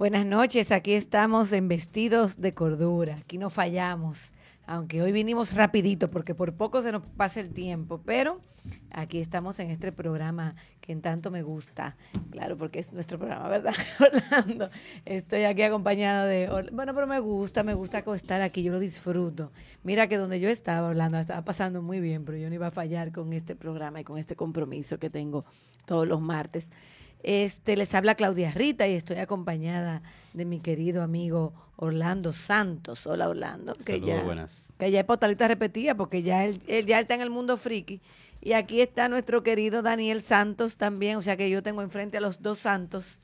Buenas noches, aquí estamos en Vestidos de Cordura, aquí no fallamos, aunque hoy vinimos rapidito porque por poco se nos pasa el tiempo, pero aquí estamos en este programa que en tanto me gusta, claro, porque es nuestro programa, ¿verdad, Orlando? Estoy aquí acompañado de, bueno, pero me gusta, me gusta estar aquí, yo lo disfruto. Mira que donde yo estaba hablando, estaba pasando muy bien, pero yo no iba a fallar con este programa y con este compromiso que tengo todos los martes. Este, les habla Claudia Rita y estoy acompañada de mi querido amigo Orlando Santos. Hola Orlando, que ya, buenas. que ya es potalita repetida porque ya él, ya está en el mundo friki. Y aquí está nuestro querido Daniel Santos también, o sea que yo tengo enfrente a los dos Santos,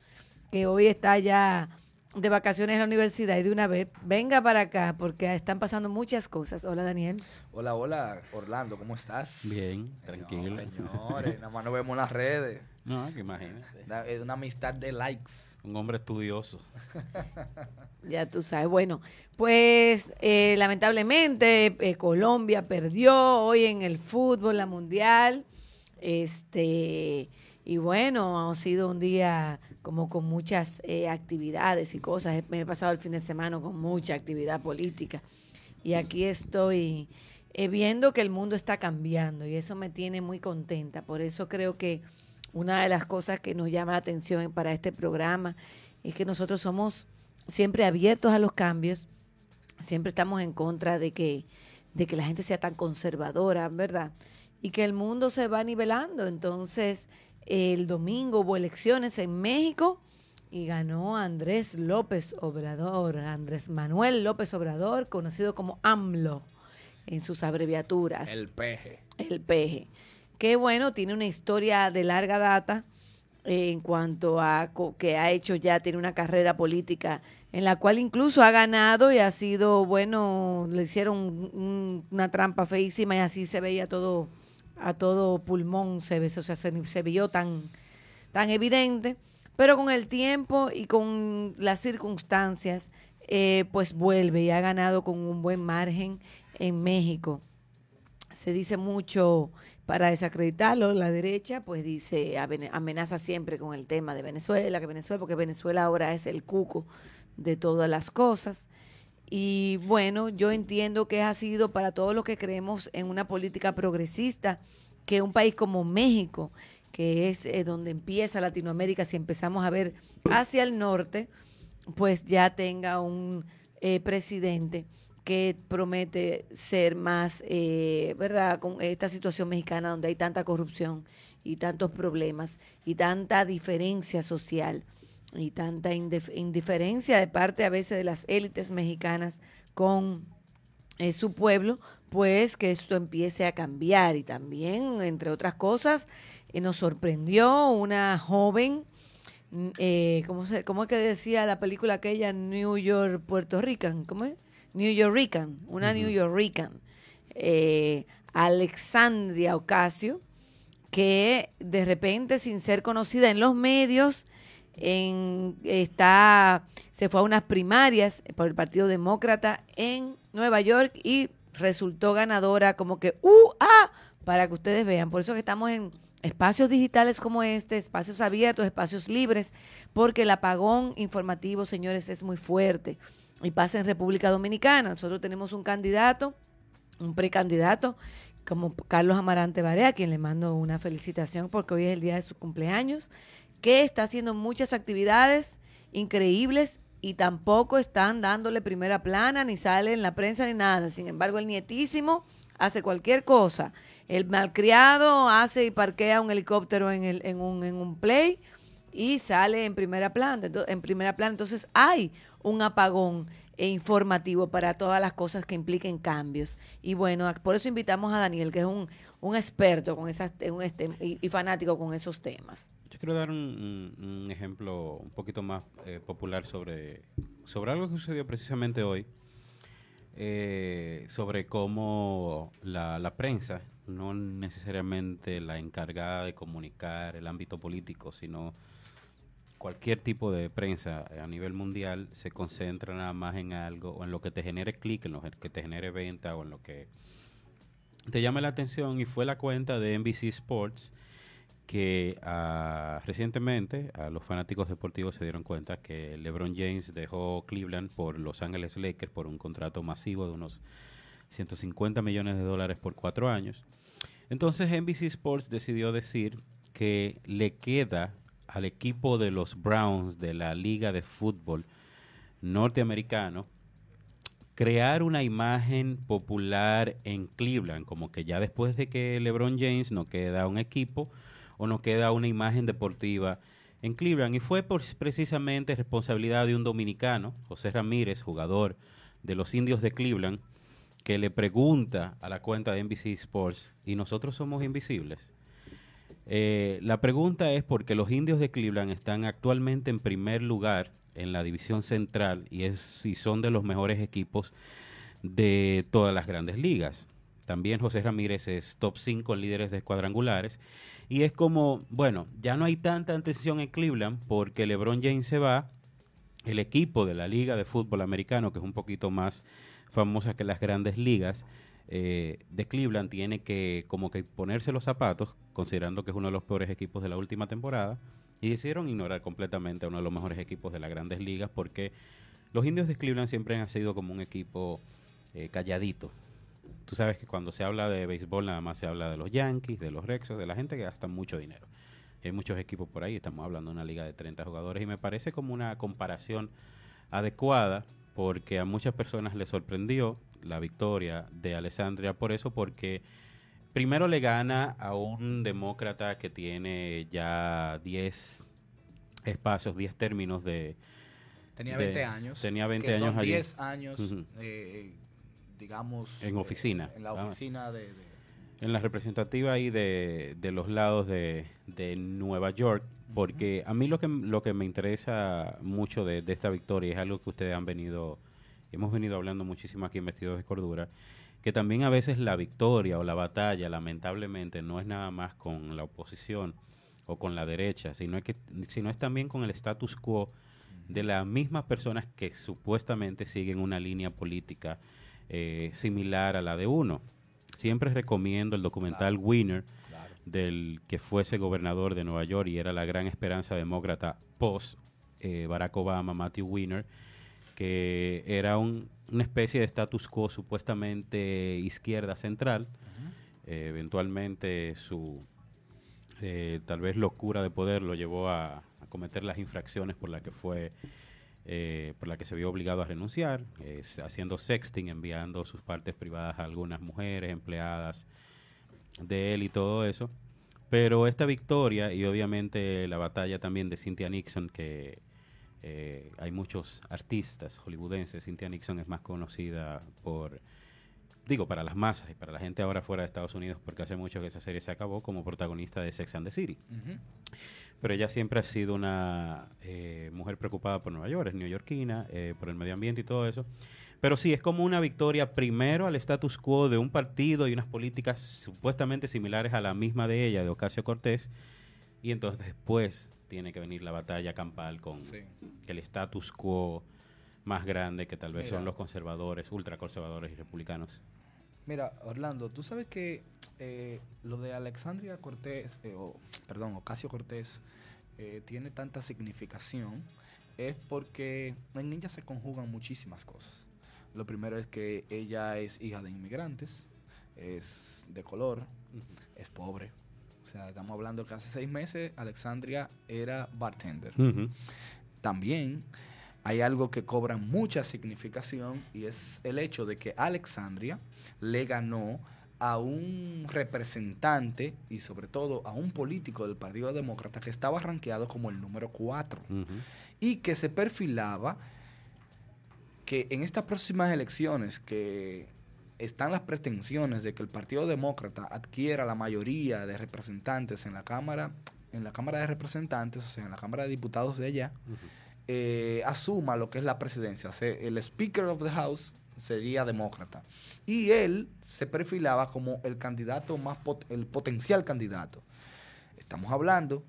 que hoy está ya de vacaciones en la universidad y de una vez, venga para acá porque están pasando muchas cosas. Hola Daniel. Hola, hola Orlando, ¿cómo estás? Bien, tranquilo. Señores, nada más nos vemos en las redes. No, que imagínate. Es una amistad de likes. Un hombre estudioso. ya tú sabes. Bueno, pues eh, lamentablemente eh, Colombia perdió hoy en el fútbol, la mundial. Este, y bueno, ha sido un día como con muchas eh, actividades y cosas. Me he pasado el fin de semana con mucha actividad política. Y aquí estoy viendo que el mundo está cambiando y eso me tiene muy contenta. Por eso creo que una de las cosas que nos llama la atención para este programa es que nosotros somos siempre abiertos a los cambios, siempre estamos en contra de que, de que la gente sea tan conservadora, ¿verdad? Y que el mundo se va nivelando. Entonces, el domingo hubo elecciones en México y ganó Andrés López Obrador, Andrés Manuel López Obrador, conocido como AMLO en sus abreviaturas. El peje. El peje que bueno, tiene una historia de larga data en cuanto a que ha hecho ya, tiene una carrera política en la cual incluso ha ganado y ha sido, bueno, le hicieron una trampa feísima y así se veía todo, a todo pulmón, se, ve, o sea, se, vio tan, tan evidente, pero con el tiempo y con las circunstancias, eh, pues vuelve y ha ganado con un buen margen en México. Se dice mucho para desacreditarlo, la derecha pues dice, amenaza siempre con el tema de Venezuela, que Venezuela, porque Venezuela ahora es el cuco de todas las cosas. Y bueno, yo entiendo que ha sido para todos los que creemos en una política progresista, que un país como México, que es eh, donde empieza Latinoamérica, si empezamos a ver hacia el norte, pues ya tenga un eh, presidente que promete ser más, eh, ¿verdad?, con esta situación mexicana donde hay tanta corrupción y tantos problemas y tanta diferencia social y tanta indiferencia de parte a veces de las élites mexicanas con eh, su pueblo, pues que esto empiece a cambiar. Y también, entre otras cosas, eh, nos sorprendió una joven, eh, ¿cómo, se, ¿cómo es que decía la película aquella New York, Puerto Rican? ¿Cómo es? New Yorkican, una New Yorkican, eh, Alexandria Ocasio, que de repente, sin ser conocida en los medios, en, está, se fue a unas primarias por el Partido Demócrata en Nueva York y resultó ganadora como que, ¡uh! ¡ah! Para que ustedes vean. Por eso que estamos en espacios digitales como este, espacios abiertos, espacios libres, porque el apagón informativo, señores, es muy fuerte y pasa en República Dominicana. Nosotros tenemos un candidato, un precandidato, como Carlos Amarante Barea, a quien le mando una felicitación porque hoy es el día de su cumpleaños, que está haciendo muchas actividades increíbles y tampoco están dándole primera plana, ni sale en la prensa ni nada. Sin embargo, el nietísimo hace cualquier cosa. El malcriado hace y parquea un helicóptero en, el, en, un, en un play y sale en primera plana. En primera plana, entonces hay un apagón e informativo para todas las cosas que impliquen cambios. Y bueno, por eso invitamos a Daniel, que es un, un experto con esas, un este, y, fanático con esos temas. Yo quiero dar un, ejemplo un poquito más eh, popular sobre, sobre algo que sucedió precisamente hoy, eh, sobre cómo la, la prensa, no necesariamente la encargada de comunicar el ámbito político, sino cualquier tipo de prensa a nivel mundial se concentra nada más en algo o en lo que te genere clic, en lo que te genere venta o en lo que te llame la atención y fue la cuenta de NBC Sports que ah, recientemente a los fanáticos deportivos se dieron cuenta que LeBron James dejó Cleveland por Los Ángeles Lakers por un contrato masivo de unos 150 millones de dólares por cuatro años. Entonces NBC Sports decidió decir que le queda al equipo de los Browns de la Liga de Fútbol norteamericano crear una imagen popular en Cleveland, como que ya después de que LeBron James no queda un equipo o no queda una imagen deportiva en Cleveland. Y fue por, precisamente responsabilidad de un dominicano, José Ramírez, jugador de los indios de Cleveland, que le pregunta a la cuenta de NBC Sports, ¿y nosotros somos invisibles? Eh, la pregunta es porque los indios de Cleveland están actualmente en primer lugar en la división central y, es, son de los mejores equipos de todas las grandes ligas. También José Ramírez es top 5 en líderes de cuadrangulares. Y es como, bueno, ya no hay tanta atención en Cleveland porque LeBron James se va, el equipo de la Liga de Fútbol Americano, que es un poquito más famosa que las grandes ligas, eh, de Cleveland tiene que como que ponerse los zapatos, considerando que es uno de los peores equipos de la última temporada, y decidieron ignorar completamente a uno de los mejores equipos de las grandes ligas porque los indios de Cleveland siempre han sido como un equipo eh, calladito. Tú sabes que cuando se habla de béisbol nada más se habla de los Yankees, de los Rexos, de la gente que gasta mucho dinero. hay muchos equipos por ahí, estamos hablando de una liga de 30 jugadores y me parece como una comparación adecuada porque a muchas personas les sorprendió la victoria de Alessandria por eso, porque primero le gana a un demócrata que tiene ya 10 espacios, 10 términos de... Tenía 20 años. Tenía 20 que años son allí. 10 años, eh, digamos... En eh, oficina. en la Ah. oficina de... de- En la representativa ahí de, de los lados de, de Nueva York, porque a mí lo que, lo que me interesa mucho de, de esta victoria es algo que ustedes han venido, hemos venido hablando muchísimo aquí en Vestidos de Cordura, que también a veces la victoria o la batalla, lamentablemente, no es nada más con la oposición o con la derecha, sino, es que, sino es también con el status quo de las mismas personas que supuestamente siguen una línea política eh, similar a la de uno. Siempre recomiendo el documental Winner. Del que fuese gobernador de Nueva York y era la gran esperanza demócrata post eh, Barack Obama, Matthew Winner, que era un- una especie de status quo supuestamente izquierda central. Eh, eventualmente su eh, tal vez locura de poder lo llevó a, a cometer las infracciones por las que fue eh, por la que se vio obligado a renunciar, haciendo sexting, enviando sus partes privadas a algunas mujeres, empleadas de él y todo eso. Pero esta victoria y obviamente la batalla también de Cynthia Nixon, que eh, hay muchos artistas hollywoodenses, Cynthia Nixon es más conocida por, digo, para las masas y para la gente ahora fuera de Estados Unidos, porque hace mucho que esa serie se acabó como protagonista de Sex and the City. Pero ella siempre ha sido una eh, mujer preocupada por Nueva York, es neoyorquina, eh, por el medio ambiente y todo eso. Pero sí, es como una victoria primero al status quo de un partido y unas políticas supuestamente similares a la misma de ella, de Ocasio Cortés, y entonces después tiene que venir la batalla campal con Sí. el status quo más grande que tal vez Mira. son los conservadores, ultraconservadores y republicanos. Mira, Orlando, tú sabes que eh, lo de Alexandria Cortés, eh, o, perdón, Ocasio Cortés, eh, tiene tanta significación, es porque en ella se conjugan muchísimas cosas. Lo primero es que ella es hija de inmigrantes, es de color, es pobre. O sea, estamos hablando que hace seis meses Alexandria era bartender. También hay algo que cobra mucha significación y es el hecho de que Alexandria le ganó a un representante y sobre todo a un político del Partido Demócrata que estaba rankeado como el número 4 Ujú. y que se perfilaba que en estas próximas elecciones que están las pretensiones de que el Partido Demócrata adquiera la mayoría de representantes en la Cámara en la Cámara de Representantes, o sea, en la Cámara de Diputados de allá, eh, asuma lo que es la presidencia. El Speaker of the House sería demócrata. Y él se perfilaba como el candidato más, pot- el potencial candidato. Estamos hablando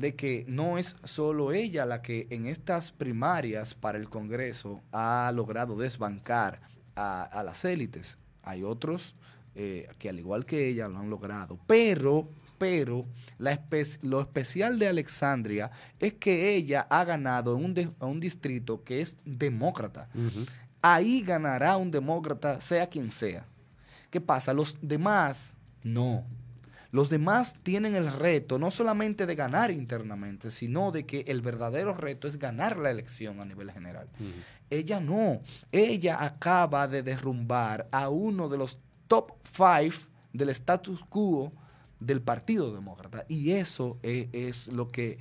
de que no es solo ella la que en estas primarias para el Congreso ha logrado desbancar a, a las élites. Hay otros eh, que al igual que ella lo han logrado. Pero, pero la lo especial de Alexandria es que ella ha ganado en un, un distrito que es demócrata. Ahí ganará un demócrata, sea quien sea. ¿Qué pasa? Los demás, no. Los demás tienen el reto no solamente de ganar internamente, sino de que el verdadero reto es ganar la elección a nivel general. Ella no. Ella acaba de derrumbar a uno de los top five del status quo del Partido Demócrata. Y eso es, lo que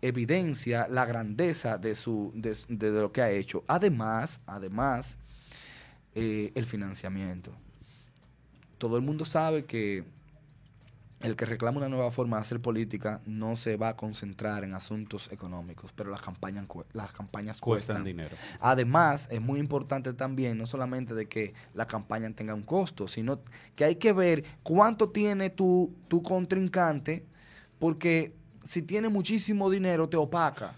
evidencia la grandeza de, su, de, lo que ha hecho. Además, además, eh, el financiamiento. Todo el mundo sabe que el que reclama una nueva forma de hacer política no se va a concentrar en asuntos económicos, pero las campañas, las campañas cuestan. dinero. Además, es muy importante también, no solamente de que la campaña tenga un costo, sino que hay que ver cuánto tiene tu, tu contrincante, porque si tiene muchísimo dinero te opaca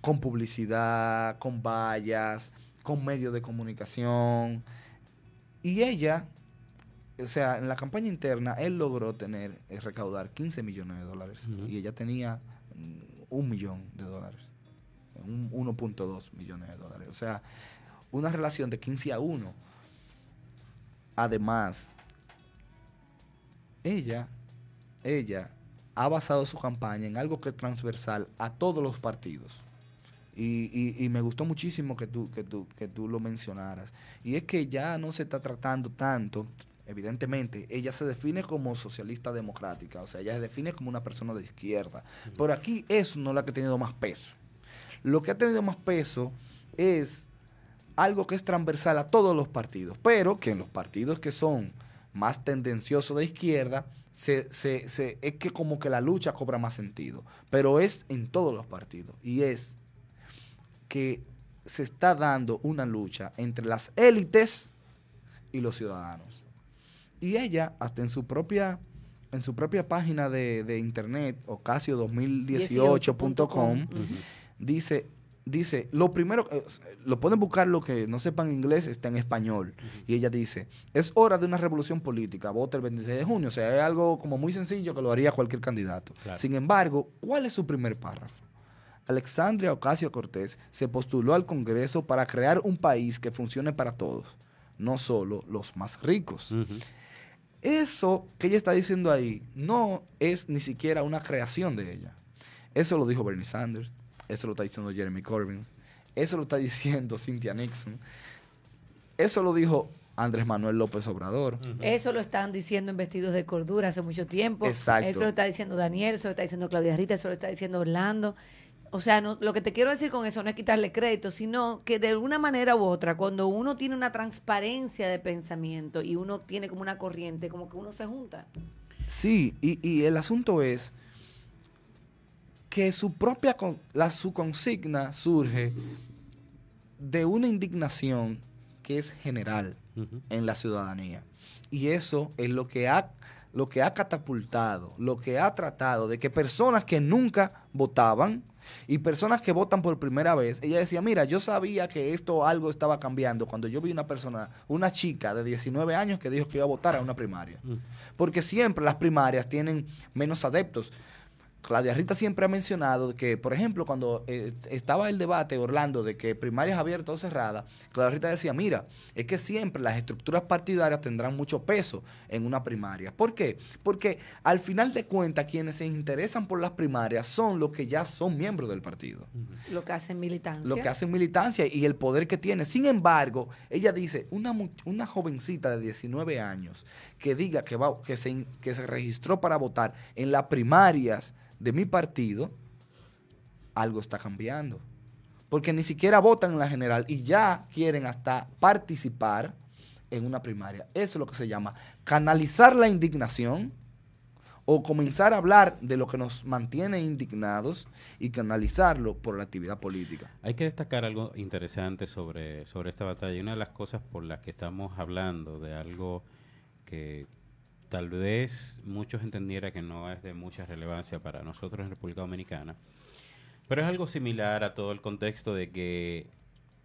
con publicidad, con vallas, con medios de comunicación. Y ella o sea, en la campaña interna él logró tener, eh, recaudar 15 millones de dólares y ella tenía mm, un millón de dólares, un 1.2 millones de dólares. O sea, una relación de 15 a 1. Además, ella, ella ha basado su campaña en algo que es transversal a todos los partidos. Y, y, me gustó muchísimo que tú, que, tú, que tú lo mencionaras. Y es que ya no se está tratando tanto evidentemente, ella se define como socialista democrática, o sea, ella se define como una persona de izquierda. Pero aquí eso no es lo que ha tenido más peso. Lo que ha tenido más peso es algo que es transversal a todos los partidos, pero que en los partidos que son más tendenciosos de izquierda, se, se, se, es que como que la lucha cobra más sentido, pero es en todos los partidos y es que se está dando una lucha entre las élites y los ciudadanos. Y ella, hasta en su propia, en su propia página de, de internet, ocasio2018.com, dice, dice, lo primero, eh, lo pueden buscar lo que no sepan inglés, está en español. Y ella dice, es hora de una revolución política, vota el 26 de junio. O sea, es algo como muy sencillo que lo haría cualquier candidato. Sin embargo, ¿cuál es su primer párrafo? Alexandria Ocasio Cortés se postuló al Congreso para crear un país que funcione para todos, no solo los más ricos. Eso que ella está diciendo ahí no es ni siquiera una creación de ella. Eso lo dijo Bernie Sanders, eso lo está diciendo Jeremy Corbyn, eso lo está diciendo Cynthia Nixon, eso lo dijo Andrés Manuel López Obrador. Eso lo están diciendo en vestidos de cordura hace mucho tiempo. Exacto. Eso lo está diciendo Daniel, eso lo está diciendo Claudia Rita, eso lo está diciendo Orlando. O sea, no, lo que te quiero decir con eso no es quitarle crédito, sino que de alguna manera u otra, cuando uno tiene una transparencia de pensamiento y uno tiene como una corriente, como que uno se junta. Sí, y, y el asunto es que su propia, la, su consigna surge de una indignación que es general en la ciudadanía. Y eso es lo que ha lo que ha catapultado, lo que ha tratado de que personas que nunca votaban y personas que votan por primera vez, ella decía, mira, yo sabía que esto algo estaba cambiando cuando yo vi una persona, una chica de 19 años que dijo que iba a votar a una primaria. Mm. Porque siempre las primarias tienen menos adeptos. Claudia Rita siempre ha mencionado que, por ejemplo, cuando eh, estaba el debate, Orlando, de que primarias abiertas o cerradas, Claudia Rita decía, mira, es que siempre las estructuras partidarias tendrán mucho peso en una primaria. ¿Por qué? Porque al final de cuentas, quienes se interesan por las primarias son los que ya son miembros del partido. Lo que hacen militancia. Lo que hacen militancia y el poder que tiene. Sin embargo, ella dice, una, una jovencita de 19 años que diga que, va, que, se, que se registró para votar en las primarias, de mi partido, algo está cambiando. Porque ni siquiera votan en la general y ya quieren hasta participar en una primaria. Eso es lo que se llama canalizar la indignación o comenzar a hablar de lo que nos mantiene indignados y canalizarlo por la actividad política. Hay que destacar algo interesante sobre, sobre esta batalla. Una de las cosas por las que estamos hablando de algo que tal vez muchos entendieran que no es de mucha relevancia para nosotros en República Dominicana, pero es algo similar a todo el contexto de que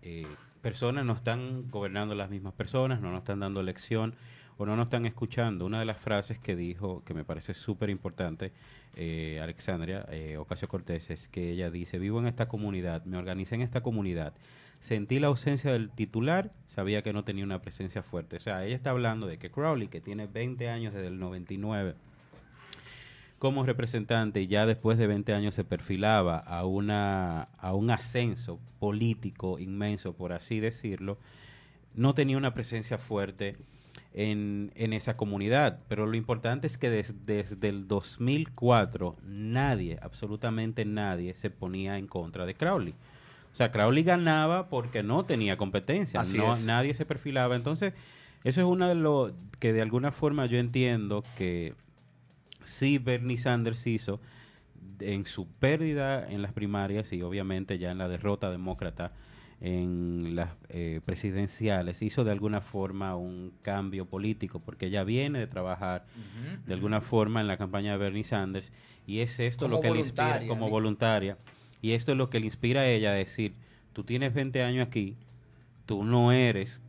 eh, personas no están gobernando las mismas personas, no nos están dando elección, o no nos están escuchando, una de las frases que dijo, que me parece súper importante, eh, Alexandria eh, Ocasio Cortés, es que ella dice, vivo en esta comunidad, me organicé en esta comunidad, sentí la ausencia del titular, sabía que no tenía una presencia fuerte. O sea, ella está hablando de que Crowley, que tiene 20 años desde el 99, como representante ya después de 20 años se perfilaba a, una, a un ascenso político inmenso, por así decirlo, no tenía una presencia fuerte en, en esa comunidad. Pero lo importante es que desde el 2004 nadie, absolutamente nadie, se ponía en contra de Crowley. O sea, Crowley ganaba porque no tenía competencia, no, nadie se perfilaba. Entonces, eso es una de lo que de alguna forma yo entiendo que sí Bernie Sanders hizo en su pérdida en las primarias y obviamente ya en la derrota demócrata en las eh, presidenciales hizo de alguna forma un cambio político porque ella viene de trabajar de alguna forma en la campaña de Bernie Sanders y es esto lo que le inspira como voluntaria y esto es lo que le inspira a ella a decir tú tienes 20 años aquí tú no eres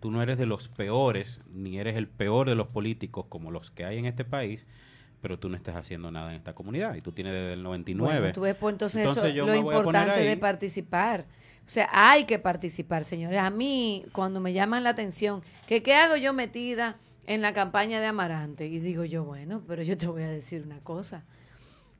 tú no eres de los peores, ni eres el peor de los políticos como los que hay en este país, pero tú no estás haciendo nada en esta comunidad y tú tienes desde el 99. Bueno, tú ves, pues, entonces, eso, lo importante de participar. O sea, hay que participar, señores. A mí, cuando me llaman la atención, que qué hago yo metida en la campaña de Amarante, y digo yo, bueno, pero yo te voy a decir una cosa.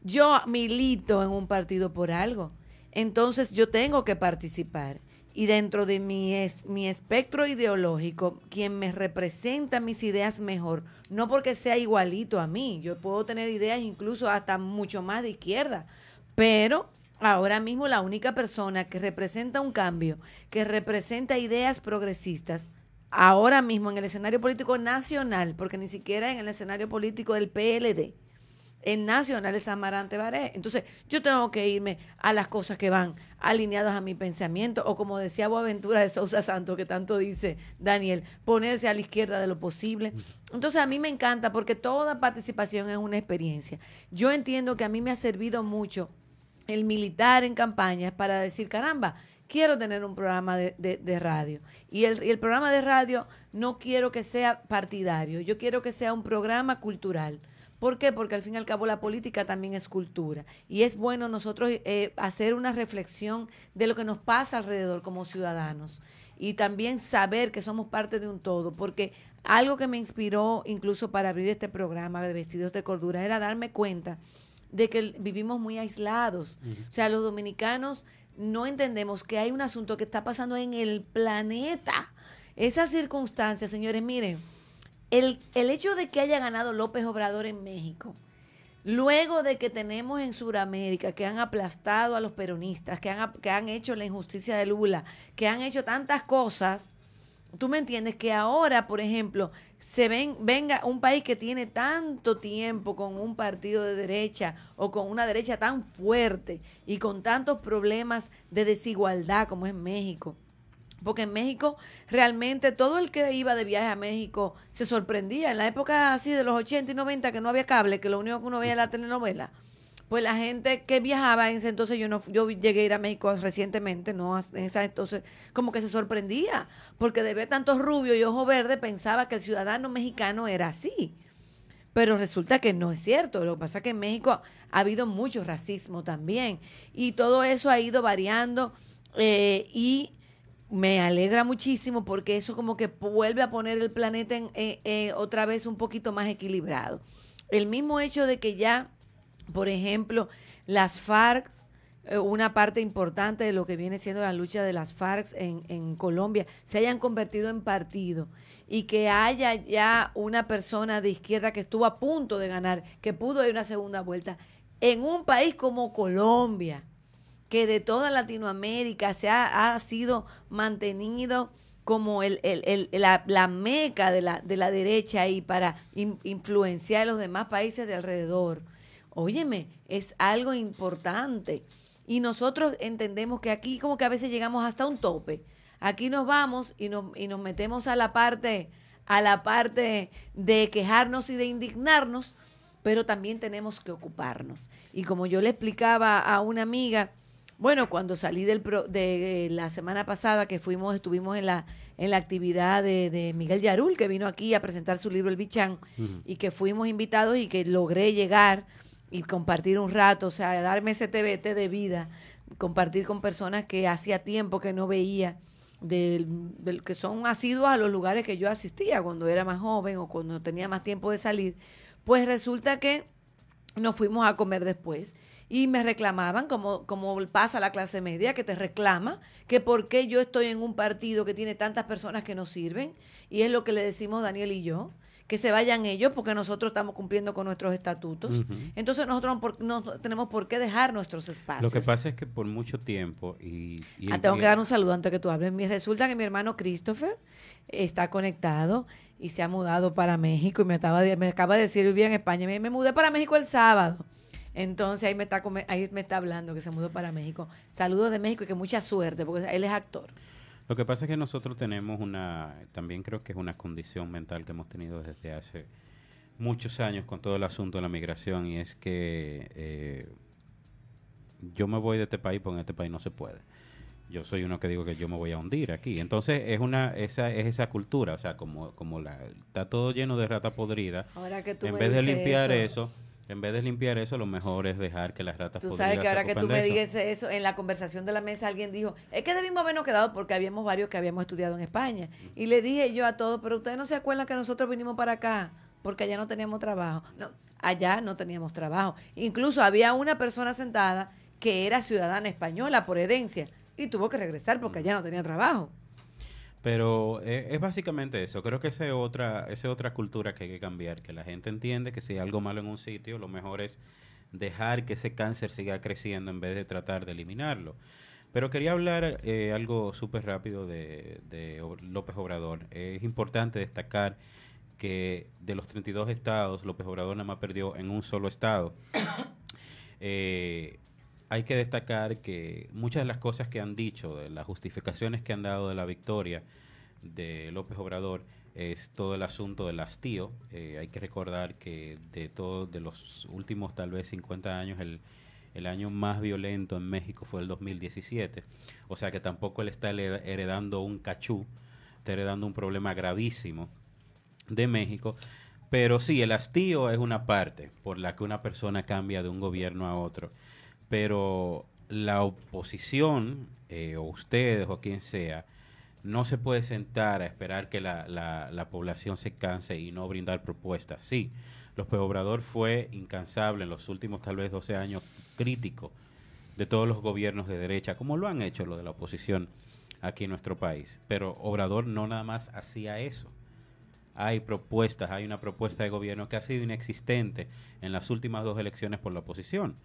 Yo milito en un partido por algo, entonces yo tengo que participar. Y dentro de mi, es, mi espectro ideológico, quien me representa mis ideas mejor, no porque sea igualito a mí, yo puedo tener ideas incluso hasta mucho más de izquierda, pero ahora mismo la única persona que representa un cambio, que representa ideas progresistas, ahora mismo en el escenario político nacional, porque ni siquiera en el escenario político del PLD, en Nacional es Amarante Baré. Entonces, yo tengo que irme a las cosas que van alineadas a mi pensamiento, o como decía Boaventura de Sousa Santos, que tanto dice Daniel, ponerse a la izquierda de lo posible. Entonces, a mí me encanta porque toda participación es una experiencia. Yo entiendo que a mí me ha servido mucho el militar en campañas para decir, caramba, quiero tener un programa de, de, radio. Y el, y el programa de radio no quiero que sea partidario, yo quiero que sea un programa cultural ¿Por qué? Porque al fin y al cabo la política también es cultura y es bueno nosotros eh, hacer una reflexión de lo que nos pasa alrededor como ciudadanos y también saber que somos parte de un todo, porque algo que me inspiró incluso para abrir este programa de Vestidos de Cordura era darme cuenta de que vivimos muy aislados. O sea, los dominicanos no entendemos que hay un asunto que está pasando en el planeta. Esas circunstancias, señores, miren, el, el hecho de que haya ganado López Obrador en México, luego de que tenemos en Sudamérica que han aplastado a los peronistas, que han, que han hecho la injusticia de Lula, que han hecho tantas cosas, tú me entiendes que ahora, por ejemplo, se ven, venga un país que tiene tanto tiempo con un partido de derecha o con una derecha tan fuerte y con tantos problemas de desigualdad como es México porque en México realmente todo el que iba de viaje a México se sorprendía. En la época así de los 80 y 90 que no había cable, que lo único que uno veía era la telenovela, pues la gente que viajaba en ese entonces, yo no yo llegué a ir a México recientemente, no en esa entonces, como que se sorprendía, porque de ver tantos rubios y ojos verdes pensaba que el ciudadano mexicano era así. Pero resulta que no es cierto. Lo que pasa es que en México ha habido mucho racismo también. Y todo eso ha ido variando. Eh, y me alegra muchísimo porque eso como que vuelve a poner el planeta en, eh, eh, otra vez un poquito más equilibrado. El mismo hecho de que ya, por ejemplo, las FARC, eh, una parte importante de lo que viene siendo la lucha de las FARC en, Colombia, se hayan convertido en partido y que haya ya una persona de izquierda que estuvo a punto de ganar, que pudo ir una segunda vuelta, en un país como Colombia que de toda Latinoamérica se ha, sido mantenido como el, la, meca de la, de la derecha y para influenciar a los demás países de alrededor. Óyeme, es algo importante. Y nosotros entendemos que aquí como que a veces llegamos hasta un tope. Aquí nos vamos y nos, y nos metemos a la parte a la parte de quejarnos y de indignarnos, pero también tenemos que ocuparnos. Y como yo le explicaba a una amiga, Bueno, cuando salí del pro- de la semana pasada que fuimos, estuvimos en la, en la actividad de, de Miguel Yarul, que vino aquí a presentar su libro El Bichán, y que fuimos invitados y que logré llegar y compartir un rato, o sea, darme ese TBT de vida, compartir con personas que hacía tiempo que no veía, del, del- que son asiduos a los lugares que yo asistía cuando era más joven o cuando tenía más tiempo de salir, pues resulta que nos fuimos a comer después y me reclamaban, como, como pasa la clase media, que te reclama, que por qué yo estoy en un partido que tiene tantas personas que no sirven, y es lo que le decimos Daniel y yo, que se vayan ellos porque nosotros estamos cumpliendo con nuestros estatutos. Entonces nosotros no, por- no tenemos por qué dejar nuestros espacios. Lo que pasa es que por mucho tiempo y... y- Ah, tengo y- que dar un saludo antes que tú hables. Me resulta que mi hermano Christopher está conectado y se ha mudado para México y me, estaba, me acaba de decir vivía en España. Me, me mudé para México el sábado. Entonces ahí me está ahí me está hablando que se mudó para México. Saludos de México y que mucha suerte porque él es actor. Lo que pasa es que nosotros tenemos una, también creo que es una condición mental que hemos tenido desde hace muchos años con todo el asunto de la migración y es que eh, yo me voy de este país porque en este país no se puede. Yo soy uno que digo que yo me voy a hundir aquí. Entonces es una esa es esa cultura, o sea, como como la está todo lleno de rata podrida. Ahora que tú En vez de limpiar eso, en vez de limpiar eso, lo mejor es dejar que las ratas Tú sabes que ahora que tú me digas eso, en la conversación de la mesa alguien dijo, es que debimos habernos quedado porque habíamos varios que habíamos estudiado en España. Y le dije yo a todos, pero ustedes no se acuerdan que nosotros vinimos para acá porque allá no teníamos trabajo. No, allá no teníamos trabajo. Incluso había una persona sentada que era ciudadana española por herencia y tuvo que regresar porque allá no tenía trabajo. Pero eh, es básicamente eso. Creo que esa es otra, esa es otra cultura que hay que cambiar, que la gente entiende que si hay algo malo en un sitio, lo mejor es dejar que ese cáncer siga creciendo en vez de tratar de eliminarlo. Pero quería hablar eh, algo súper rápido de, López Obrador. es importante destacar que de los 32 estados, López Obrador nada más perdió en un solo estado. Eh, hay que destacar que muchas de las cosas que han dicho, de las justificaciones que han dado de la victoria de López Obrador, es todo el asunto del hastío. Eh, hay que recordar que de todos de los últimos tal vez 50 años, el, el año más violento en México fue el 2017. O sea que tampoco él está heredando un cachú, está heredando un problema gravísimo de México. Pero sí, el hastío es una parte por la que una persona cambia de un gobierno a otro. Pero la oposición, eh, o ustedes o quien sea, no se puede sentar a esperar que la, la- la población se canse y no brindar propuestas. Sí, López Obrador fue incansable en los últimos tal vez 12 años crítico de todos los gobiernos de derecha, como lo han hecho los de la oposición aquí en nuestro país. Pero Obrador no nada más hacía eso hay propuestas, hay una propuesta de gobierno que ha sido inexistente en las últimas dos elecciones por la oposición.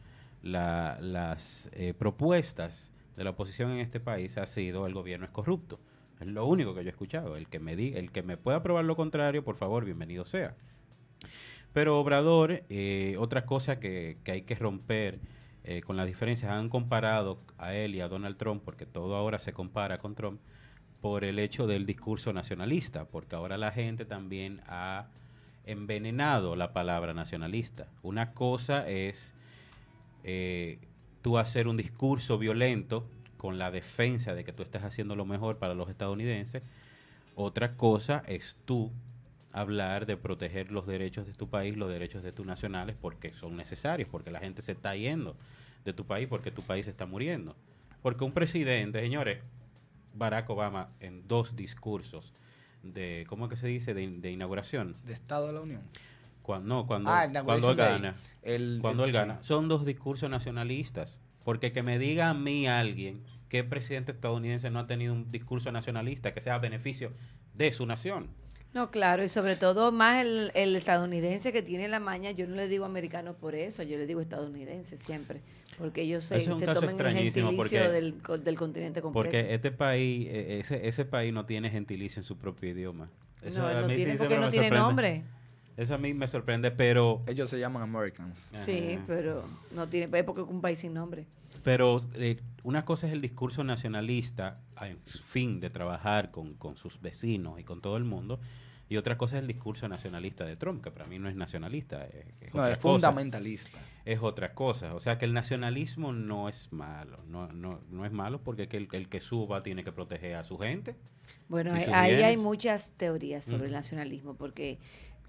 La- las eh, propuestas de la oposición en este país ha sido el gobierno es corrupto. Es lo único que yo he escuchado. El que me di, el que me pueda probar lo contrario, por favor, bienvenido sea. Pero Obrador, eh, otra cosa que, que hay que romper eh, con las diferencias, han comparado a él y a Donald Trump, porque todo ahora se compara con Trump, por el hecho del discurso nacionalista, porque ahora la gente también ha envenenado la palabra nacionalista. Una cosa es eh, tú hacer un discurso violento con la defensa de que tú estás haciendo lo mejor para los estadounidenses. Otra cosa es tú hablar de proteger los derechos de tu país, los derechos de tus nacionales, porque son necesarios, porque la gente se está yendo de tu país, porque tu país está muriendo. Porque un presidente, señores, Barack Obama en dos discursos de, ¿cómo es que se dice? De, de inauguración. De Estado de la Unión. Cuando, no, cuando, Ah, cuando él gana. El- Cuando el- él gana. Son dos discursos nacionalistas. Porque que me diga a mí alguien que el presidente estadounidense no ha tenido un discurso nacionalista que sea a beneficio de su nación. No, claro, y sobre todo más el, el estadounidense que tiene la maña, yo no le digo americano por eso, yo le digo estadounidense siempre, porque ellos se es un te caso toman el gentilicio porque- del, del continente completo. Porque este país, eh, ese, ese país no tiene gentilicio en su propio idioma. Eso no, no tiene porque no tiene sorprende. nombre. Eso a mí me sorprende, pero Ellos se llaman Americans. Sí, Ajá. pero no tiene, es porque es un país sin nombre. Pero eh, una cosa es el discurso nacionalista, en fin de trabajar con, con sus vecinos y con todo el mundo, Y otra cosa es el discurso nacionalista de Trump, que para mí no es nacionalista. Es, no, otra es cosa. fundamentalista. Es otra cosa. O sea que el nacionalismo no es malo. No, no, no es malo porque que el, el que suba tiene que proteger a su gente. Bueno, ahí hay muchas teorías sobre el nacionalismo, porque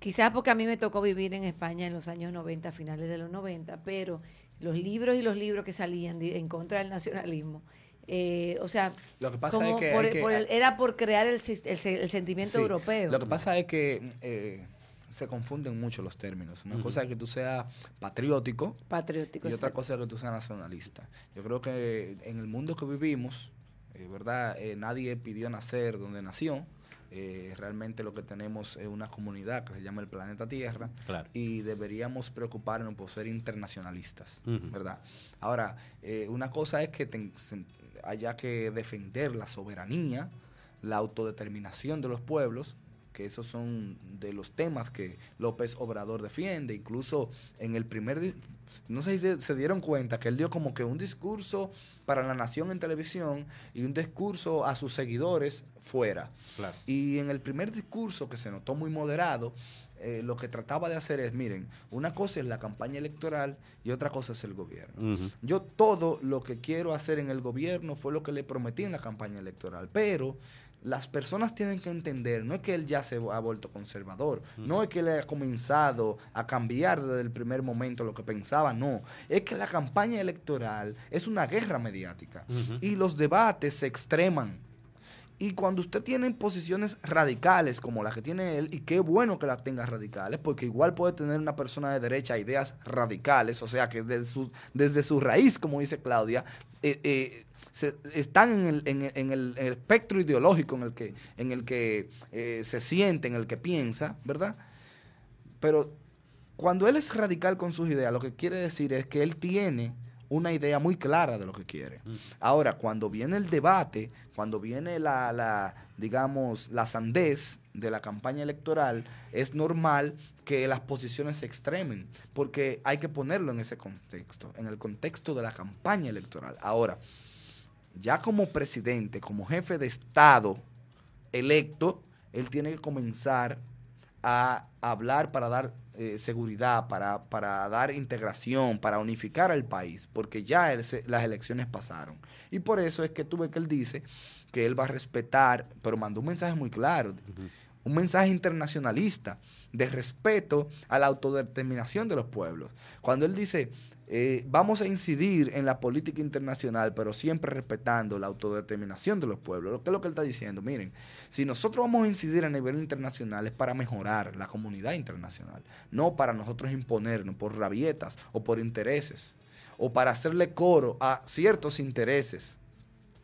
quizás porque a mí me tocó vivir en España en los años 90, finales de los 90, pero los libros y los libros que salían de- en contra del nacionalismo, eh, o sea, Lo que pasa como es que, por- hay que- por el- era por crear el, sentimiento Sí, europeo. Lo que pasa es que eh, se confunden mucho los términos. Una cosa es que tú seas patriótico patriótico. y otra cosa es que tú seas nacionalista. Yo creo que en el mundo que vivimos, eh, ¿verdad? Eh, nadie pidió nacer donde nació. Eh, realmente lo que tenemos es una comunidad que se llama el planeta Tierra Claro. y deberíamos preocuparnos por ser internacionalistas. ¿verdad? Ahora, eh, una cosa es que ten- haya que defender la soberanía, la autodeterminación de los pueblos, que esos son de los temas que López Obrador defiende, incluso en el primer, no sé si se, dieron cuenta que él dio como que un discurso para la nación en televisión y un discurso a sus seguidores fuera. Claro. Y en el primer discurso, que se notó muy moderado, eh, lo que trataba de hacer es, miren, una cosa es la campaña electoral y otra cosa es el gobierno. Yo todo lo que quiero hacer en el gobierno fue lo que le prometí en la campaña electoral, pero las personas tienen que entender, no es que él ya se ha vuelto conservador, no es que él haya comenzado a cambiar desde el primer momento lo que pensaba, no, es que la campaña electoral es una guerra mediática y los debates se extreman. Y cuando usted tiene posiciones radicales como las que tiene él, y qué bueno que las tenga radicales, porque igual puede tener una persona de derecha ideas radicales, o sea que desde su, desde su raíz, como dice Claudia, eh, eh, están en el, en en el espectro ideológico en el que, en el que eh, se siente, en el que piensa, ¿verdad? Pero cuando él es radical con sus ideas, lo que quiere decir es que él tiene una idea muy clara de lo que quiere. Ahora, cuando viene el debate, cuando viene la, la, digamos, la sandez de la campaña electoral, es normal que las posiciones se extremen, porque hay que ponerlo en ese contexto, en el contexto de la campaña electoral. Ahora, ya como presidente, como jefe de Estado electo, él tiene que comenzar a hablar para dar eh, seguridad, para, para dar integración, para unificar al país, porque ya él se- las elecciones pasaron. Y por eso es que tuve que él dice que él va a respetar, pero mandó un mensaje muy claro, un mensaje internacionalista de respeto a la autodeterminación de los pueblos. Cuando él dice, eh, vamos a incidir en la política internacional, pero siempre respetando la autodeterminación de los pueblos, lo que es lo que él está diciendo, miren, si nosotros vamos a incidir a nivel internacional es para mejorar la comunidad internacional, no para nosotros imponernos por rabietas o por intereses, o para hacerle coro a ciertos intereses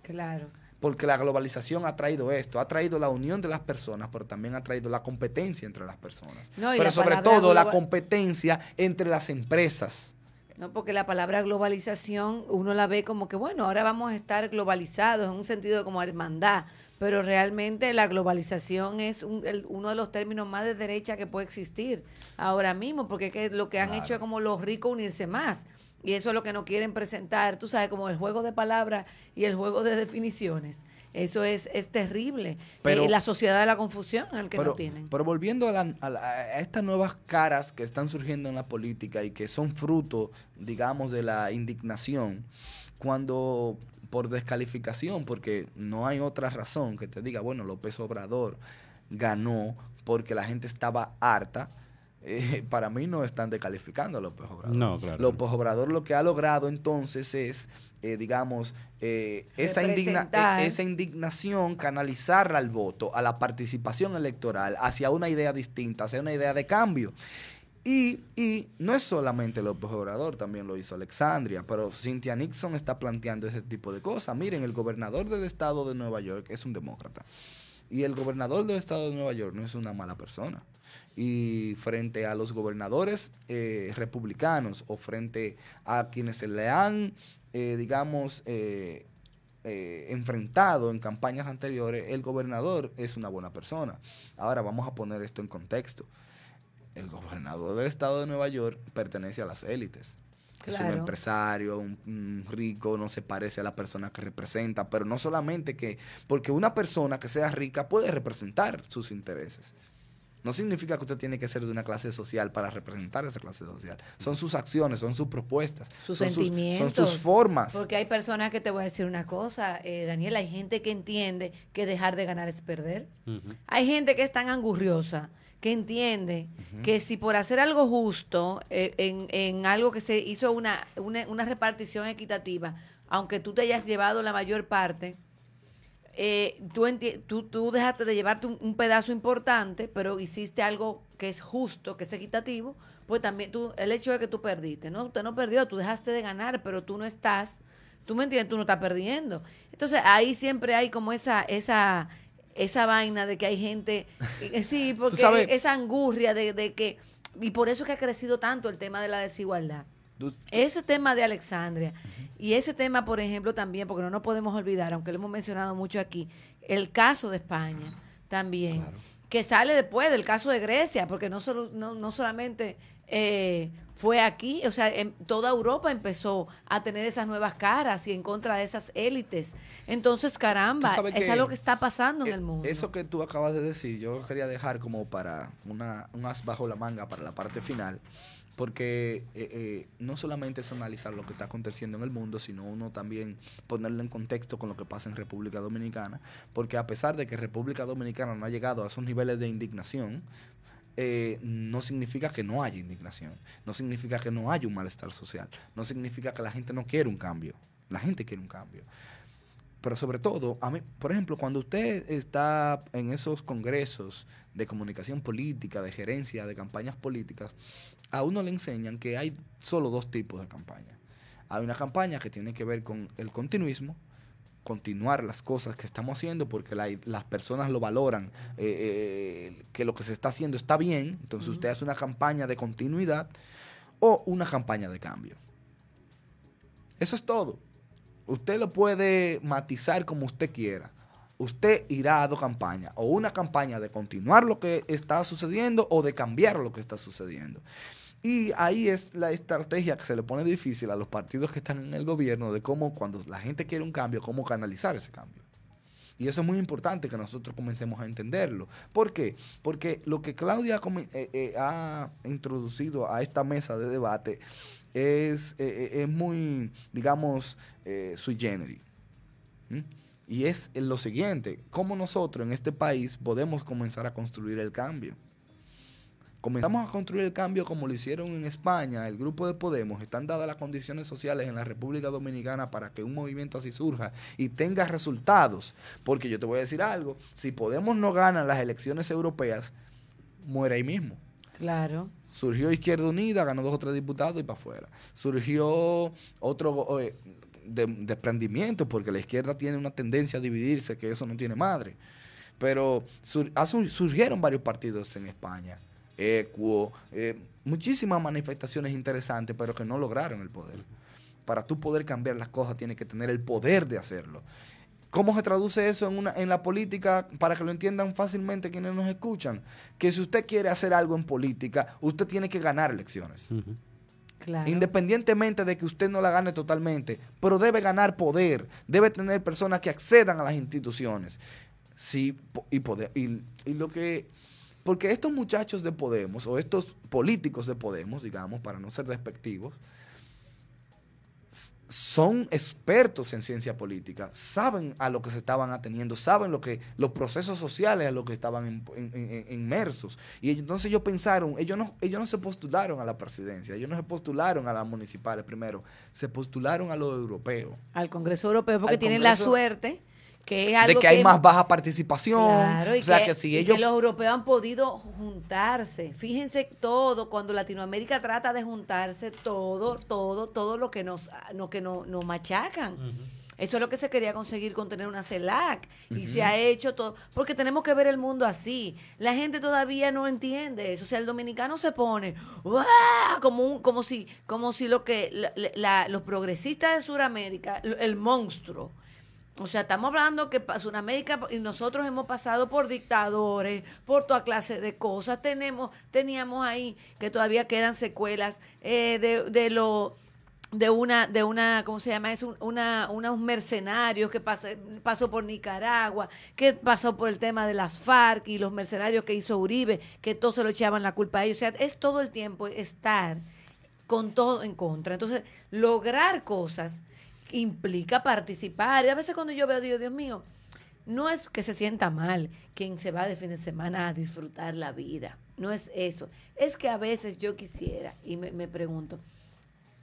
Claro. porque la globalización ha traído esto, ha traído la unión de las personas, pero también ha traído la competencia entre las personas. No, pero sobre todo la competencia entre las empresas. No, porque la palabra globalización uno la ve como que, bueno, ahora vamos a estar globalizados en un sentido de como hermandad, pero realmente la globalización es un- el- uno de los términos más de derecha que puede existir ahora mismo, porque es que lo que han Claro. hecho es como los ricos unirse más. Y eso es lo que no quieren presentar, tú sabes, como el juego de palabras y el juego de definiciones. Eso es, es terrible. Pero- Eh, la sociedad de la confusión en el que Pero, no tienen. pero volviendo a, la- a la- a estas nuevas caras que están surgiendo en la política y que son fruto, digamos, de la indignación, cuando por descalificación, porque no hay otra razón que te diga, bueno, López Obrador ganó porque la gente estaba harta. Eh, para mí no están descalificando a López Obrador. No, claro. López Obrador lo que ha logrado entonces es, eh, digamos, eh, esa, indigna- eh, esa indignación, canalizarla al voto, a la participación electoral, hacia una idea distinta, hacia una idea de cambio. Y, y no es solamente López Obrador, también lo hizo Alexandria, pero Cynthia Nixon está planteando ese tipo de cosas. Miren, el gobernador del estado de Nueva York es un demócrata. Y el gobernador del estado de Nueva York no es una mala persona. Y frente a los gobernadores eh, republicanos o frente a quienes se le han, eh, digamos, eh, enfrentado en campañas anteriores, el gobernador es una buena persona. Ahora vamos a poner esto en contexto. El gobernador del estado de Nueva York pertenece a las élites. Es un Claro. empresario, un, un rico, no se parece a la persona que representa, pero no solamente que, porque una persona que sea rica puede representar sus intereses. No significa que usted tiene que ser de una clase social para representar esa clase social. Son sus acciones, son sus propuestas, sus son sentimientos. son sus formas. Porque hay personas que te voy a decir una cosa, eh, Daniel, hay gente que entiende que dejar de ganar es perder. Hay gente que es tan angurriosa que entiende que si por hacer algo justo, eh, en, en, algo que se hizo una, una, una repartición equitativa, aunque tú te hayas llevado la mayor parte, eh, tú, tú, tú, dejaste de llevarte un, pedazo importante, pero hiciste algo que es justo, que es equitativo, pues también tú, el hecho de que tú perdiste, ¿no? Usted no perdió, tú dejaste de ganar, pero tú no estás, tú me entiendes, tú no estás perdiendo. Entonces ahí siempre hay como esa, esa, esa vaina de que hay gente, eh, sí, porque esa angurria de, de que, y por eso es que ha crecido tanto el tema de la desigualdad. Ese tema de Alexandria y ese tema, por ejemplo, también, porque no nos podemos olvidar, aunque lo hemos mencionado mucho aquí, el caso de España también, que sale después del caso de Grecia, porque no, solo, no, solamente eh, fue aquí, o sea, en toda Europa empezó a tener esas nuevas caras y en contra de esas élites. Entonces, caramba, es algo que está pasando en e el mundo. Eso que tú acabas de decir, yo quería dejar como para una, un as bajo la manga para la parte final porque eh, eh, no solamente es analizar lo que está aconteciendo en el mundo, sino uno también ponerlo en contexto con lo que pasa en República Dominicana, porque a pesar de que República Dominicana no ha llegado a esos niveles de indignación, eh, no significa que no haya indignación, no significa que no haya un malestar social, no significa que la gente no quiere un cambio, la gente quiere un cambio. Pero sobre todo, a mí, por ejemplo, cuando usted está en esos congresos de comunicación política, de gerencia, de campañas políticas, a uno le enseñan que hay solo dos tipos de campaña. Hay una campaña que tiene que ver con el continuismo, continuar las cosas que estamos haciendo porque las personas lo valoran, eh, eh, que lo que se está haciendo está bien, entonces usted hace una campaña de continuidad o una campaña de cambio. Eso es todo. Usted lo puede matizar como usted quiera. Usted irá a dos campañas, o una campaña de continuar lo que está sucediendo o de cambiar lo que está sucediendo. Y ahí es la estrategia que se le pone difícil a los partidos que están en el gobierno de cómo cuando la gente quiere un cambio, cómo canalizar ese cambio. Y eso es muy importante que nosotros comencemos a entenderlo. ¿Por qué? Porque lo que Claudia eh, eh, ha introducido a esta mesa de debate es, eh, es muy, digamos, sui generis. Y es lo siguiente, ¿cómo nosotros en este país podemos comenzar a construir el cambio? Comenzamos a construir el cambio como lo hicieron en España, el grupo de Podemos, están dadas las condiciones sociales en la República Dominicana para que un movimiento así surja y tenga resultados. Porque yo te voy a decir algo, si Podemos no gana las elecciones europeas, muere ahí mismo. Claro. Surgió Izquierda Unida, ganó dos o tres diputados y para afuera. Surgió otro eh, desprendimiento, porque la izquierda tiene una tendencia a dividirse, que eso no tiene madre. Pero surgieron varios partidos en España Equo, eh, muchísimas manifestaciones interesantes, pero que no lograron el poder. Para tú poder cambiar las cosas, tienes que tener el poder de hacerlo. ¿Cómo se traduce eso en, una, en la política para que lo entiendan fácilmente quienes nos escuchan? Que si usted quiere hacer algo en política, usted tiene que ganar elecciones. Independientemente de que usted no la gane totalmente, pero debe ganar poder, debe tener personas que accedan a las instituciones. Sí, y, poder, y lo que porque estos muchachos de Podemos, o estos políticos de Podemos, digamos, para no ser despectivos, son expertos en ciencia política, saben a lo que se estaban ateniendo, saben lo que los procesos sociales a lo que estaban inmersos. Y entonces ellos pensaron, ellos no, ellos no se postularon a la presidencia, ellos no se postularon a las municipales primero, se postularon a los europeos. Al Congreso Europeo, porque tienen la suerte de que, hay más baja participación. o sea, que, si ellos... los europeos han podido juntarse. Fíjense todo, cuando Latinoamérica trata de juntarse, todo, todo, todo lo que nos, lo que nos, machacan. Eso es lo que se quería conseguir con tener una CELAC. Y se ha hecho todo. Porque tenemos que ver el mundo así. La gente todavía no entiende eso. O sea, el dominicano se pone como un, como si, como si lo que los progresistas de Sudamérica, el monstruo, o sea, estamos hablando que Sudamérica y nosotros hemos pasado por dictadores, por toda clase de cosas. Tenemos, teníamos ahí que todavía quedan secuelas eh, de, de lo de una, de una, ¿cómo se llama? Es un, una, unos mercenarios que pasa- pasó por Nicaragua, que pasó por el tema de las FARC y los mercenarios que hizo Uribe, que todos se lo echaban la culpa a ellos. O sea, es todo el tiempo estar con todo en contra. Entonces, lograr cosas implica participar. Y a veces cuando yo veo, digo, Dios mío, no es que se sienta mal quien se va de fin de semana a disfrutar la vida. No es eso. Es que a veces yo quisiera, y me, me pregunto,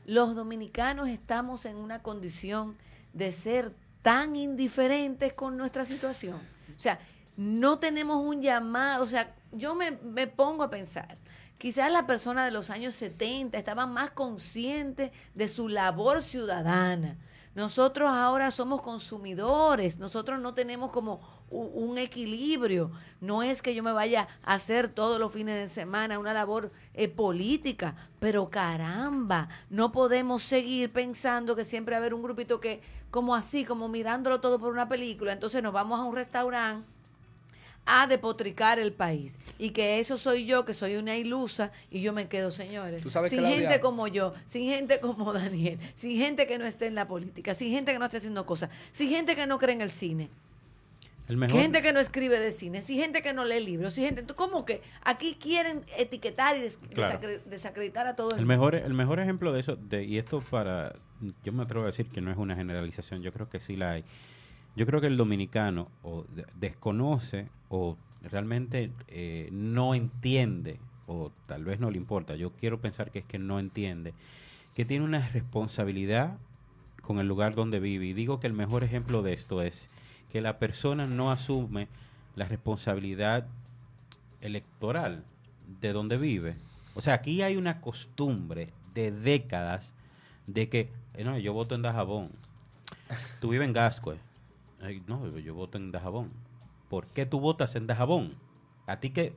los dominicanos estamos en una condición de ser tan indiferentes con nuestra situación. O sea, no tenemos un llamado, o sea, yo me, me pongo a pensar, quizás las personas de los años 70 estaban más conscientes de su labor ciudadana. Nosotros ahora somos consumidores, nosotros no tenemos como un equilibrio. No es que yo me vaya a hacer todos los fines de semana una labor eh, política, pero caramba, no podemos seguir pensando que siempre va a haber un grupito que, como así, como mirándolo todo por una película, entonces nos vamos a un restaurante a depotricar el país y que eso soy yo, que soy una ilusa y yo me quedo, señores, Tú sabes, sin gente como yo, sin gente como Daniel, sin gente que no esté en la política, sin gente que no esté haciendo cosas, sin gente que no cree en el cine, El mejor, gente que no escribe de cine, sin gente que no lee libros, sin gente, ¿cómo que aquí quieren etiquetar y des- Claro. desacre- desacreditar a todo el, el mundo? mejor, el mejor ejemplo de eso, de, y esto para, yo me atrevo a decir que no es una generalización, yo creo que sí la hay. Yo creo que el dominicano o de- desconoce o realmente eh, no entiende, o tal vez no le importa, yo quiero pensar que es que no entiende, que tiene una responsabilidad con el lugar donde vive. Y digo que el mejor ejemplo de esto es que la persona no asume la responsabilidad electoral de donde vive. O sea, aquí hay una costumbre de décadas de que, eh, no, yo voto en Dajabón. Tú vives en Gascue. Ay, no, yo voto en Dajabón. ¿Por qué tú votas en Dajabón? A ti que,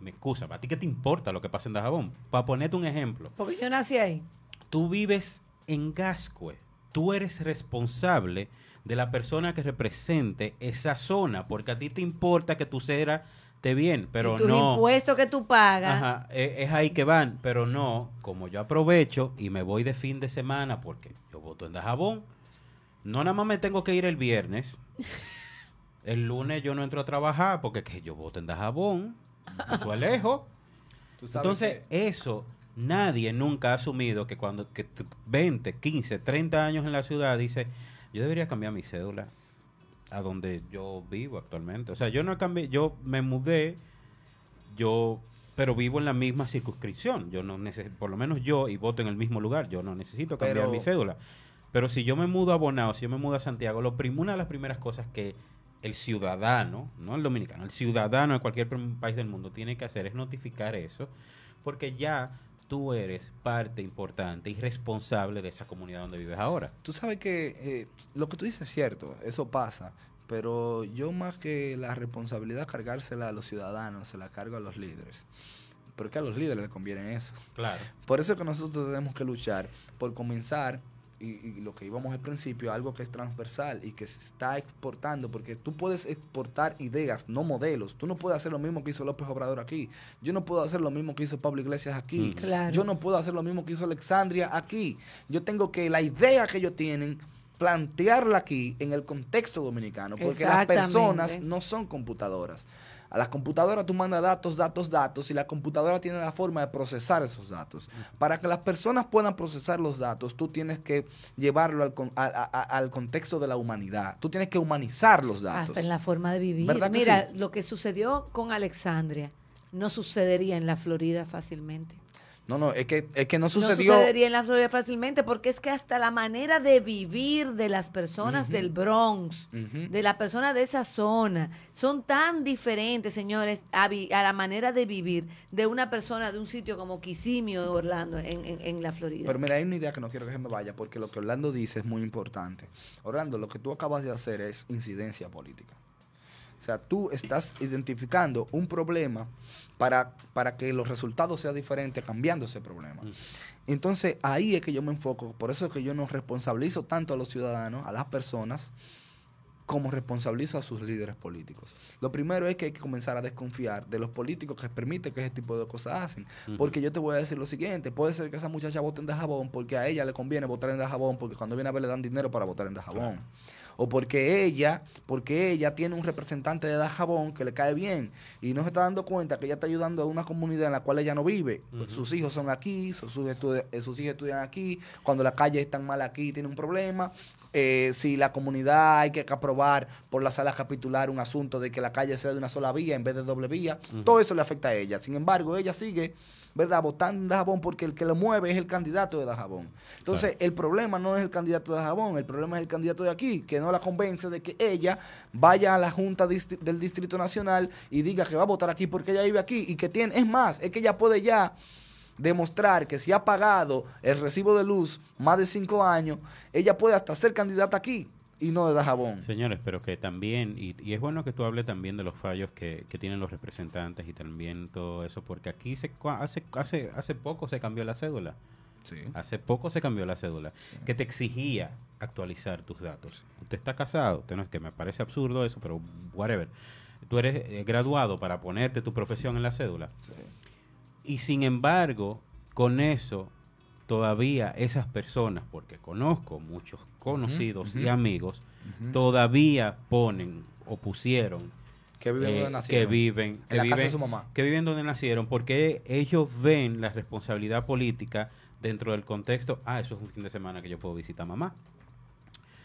me excusa, a ti que te importa lo que pasa en Dajabón. Para ponerte un ejemplo, Porque yo nací ahí. tú vives en Gascue. Tú eres responsable de la persona que represente esa zona, porque a ti te importa que tu cera esté bien, pero tus no. impuestos que tú pagas. Ajá, e- es ahí que van, pero no, como yo aprovecho y me voy de fin de semana porque yo voto en Dajabón, no nada más me tengo que ir el viernes. El lunes yo no entro a trabajar porque que yo voto en Dajabón, eso es lejos. Tú sabes Entonces, que- eso nadie nunca ha asumido que cuando que t- 20, 15, 30 años en la ciudad dice, yo debería cambiar mi cédula a donde yo vivo actualmente. O sea, yo no cambié, yo me mudé, yo pero vivo en la misma circunscripción. Yo no necesito, por lo menos yo y voto en el mismo lugar, yo no necesito cambiar Pero- mi cédula. Pero si yo me mudo a Bonao, si yo me mudo a Santiago, lo prim- una de las primeras cosas que el ciudadano, no el dominicano, el ciudadano de cualquier país del mundo tiene que hacer es notificar eso, porque ya tú eres parte importante y responsable de esa comunidad donde vives ahora. Tú sabes que eh, lo que tú dices es cierto, eso pasa, pero yo más que la responsabilidad cargársela a los ciudadanos, se la cargo a los líderes. Porque a los líderes les conviene eso. Claro. Por eso es que nosotros tenemos que luchar por comenzar, y, y lo que íbamos al principio, algo que es transversal y que se está exportando, porque tú puedes exportar ideas, no modelos. Tú no puedes hacer lo mismo que hizo López Obrador aquí. Yo no puedo hacer lo mismo que hizo Pablo Iglesias aquí. Mm. Claro. Yo no puedo hacer lo mismo que hizo Alexandria aquí. Yo tengo que la idea que ellos tienen plantearla aquí en el contexto dominicano, porque las personas no son computadoras. A las computadoras tú mandas datos, datos, datos, y la computadora tiene la forma de procesar esos datos. Para que las personas puedan procesar los datos, tú tienes que llevarlo al, con- a- a- a- al contexto de la humanidad. Tú tienes que humanizar los datos. Hasta en la forma de vivir. ¿Verdad que Mira, sí? lo que sucedió con Alexandria no sucedería en la Florida fácilmente. No, no, es que, es que no No sucedió. sucedería en la Florida fácilmente porque es que hasta la manera de vivir de las personas del Bronx, de las personas de esa zona, son tan diferentes, señores, a, vi- a la manera de vivir de una persona de un sitio como Kissimmee o Orlando en, en- en la Florida. Pero mira, hay una idea que no quiero que se me vaya, porque lo que Orlando dice es muy importante. Orlando, lo que tú acabas de hacer es incidencia política. O sea, tú estás identificando un problema para, para que los resultados sean diferentes cambiando ese problema. Mm. Entonces, ahí es que yo me enfoco, por eso es que yo no responsabilizo tanto a los ciudadanos, a las personas, como responsabilizo a sus líderes políticos. Lo primero es que hay que comenzar a desconfiar de los políticos que permiten que ese tipo de cosas hacen. Porque yo te voy a decir lo siguiente, puede ser que esa muchacha vote en Dajabón porque a ella le conviene votar en Dajabón porque cuando viene a ver le dan dinero para votar en Dajabón o porque ella, porque ella tiene un representante de Dajabón que le cae bien y no se está dando cuenta que ella está ayudando a una comunidad en la cual ella no vive. Sus hijos son aquí, sus, sus, hijos estudian aquí, cuando la calle está mal aquí tiene un problema. Eh, si la comunidad hay que aprobar por la sala capitular un asunto de que la calle sea de una sola vía en vez de doble vía, todo eso le afecta a ella. Sin embargo, ella sigue ¿verdad? Votando en Dajabón porque el que lo mueve es el candidato de Dajabón. Entonces, el problema no es el candidato de Dajabón, el problema es el candidato de aquí, que no la convence de que ella vaya a la Junta del Distrito Nacional y diga que va a votar aquí porque ella vive aquí y que tiene, es más, es que ella puede ya demostrar que si ha pagado el recibo de luz más de cinco años, ella puede hasta ser candidata aquí y no de Dajabón. Señores, pero que también, y, es bueno que tú hables también de los fallos que, tienen los representantes y también todo eso, porque aquí se, hace, hace, hace poco se cambió la cédula. Sí. Hace poco se cambió la cédula, que te exigía actualizar tus datos. Usted está casado, usted no es que me parece absurdo eso, pero whatever. Tú eres eh, graduado para ponerte tu profesión en la cédula. Y sin embargo, con eso todavía esas personas, porque conozco muchos conocidos y amigos, todavía ponen o pusieron que viven donde eh, nacieron. Que viven, que viven, Que viven donde nacieron, porque ellos ven la responsabilidad política dentro del contexto, ah, eso es un fin de semana que yo puedo visitar a mamá.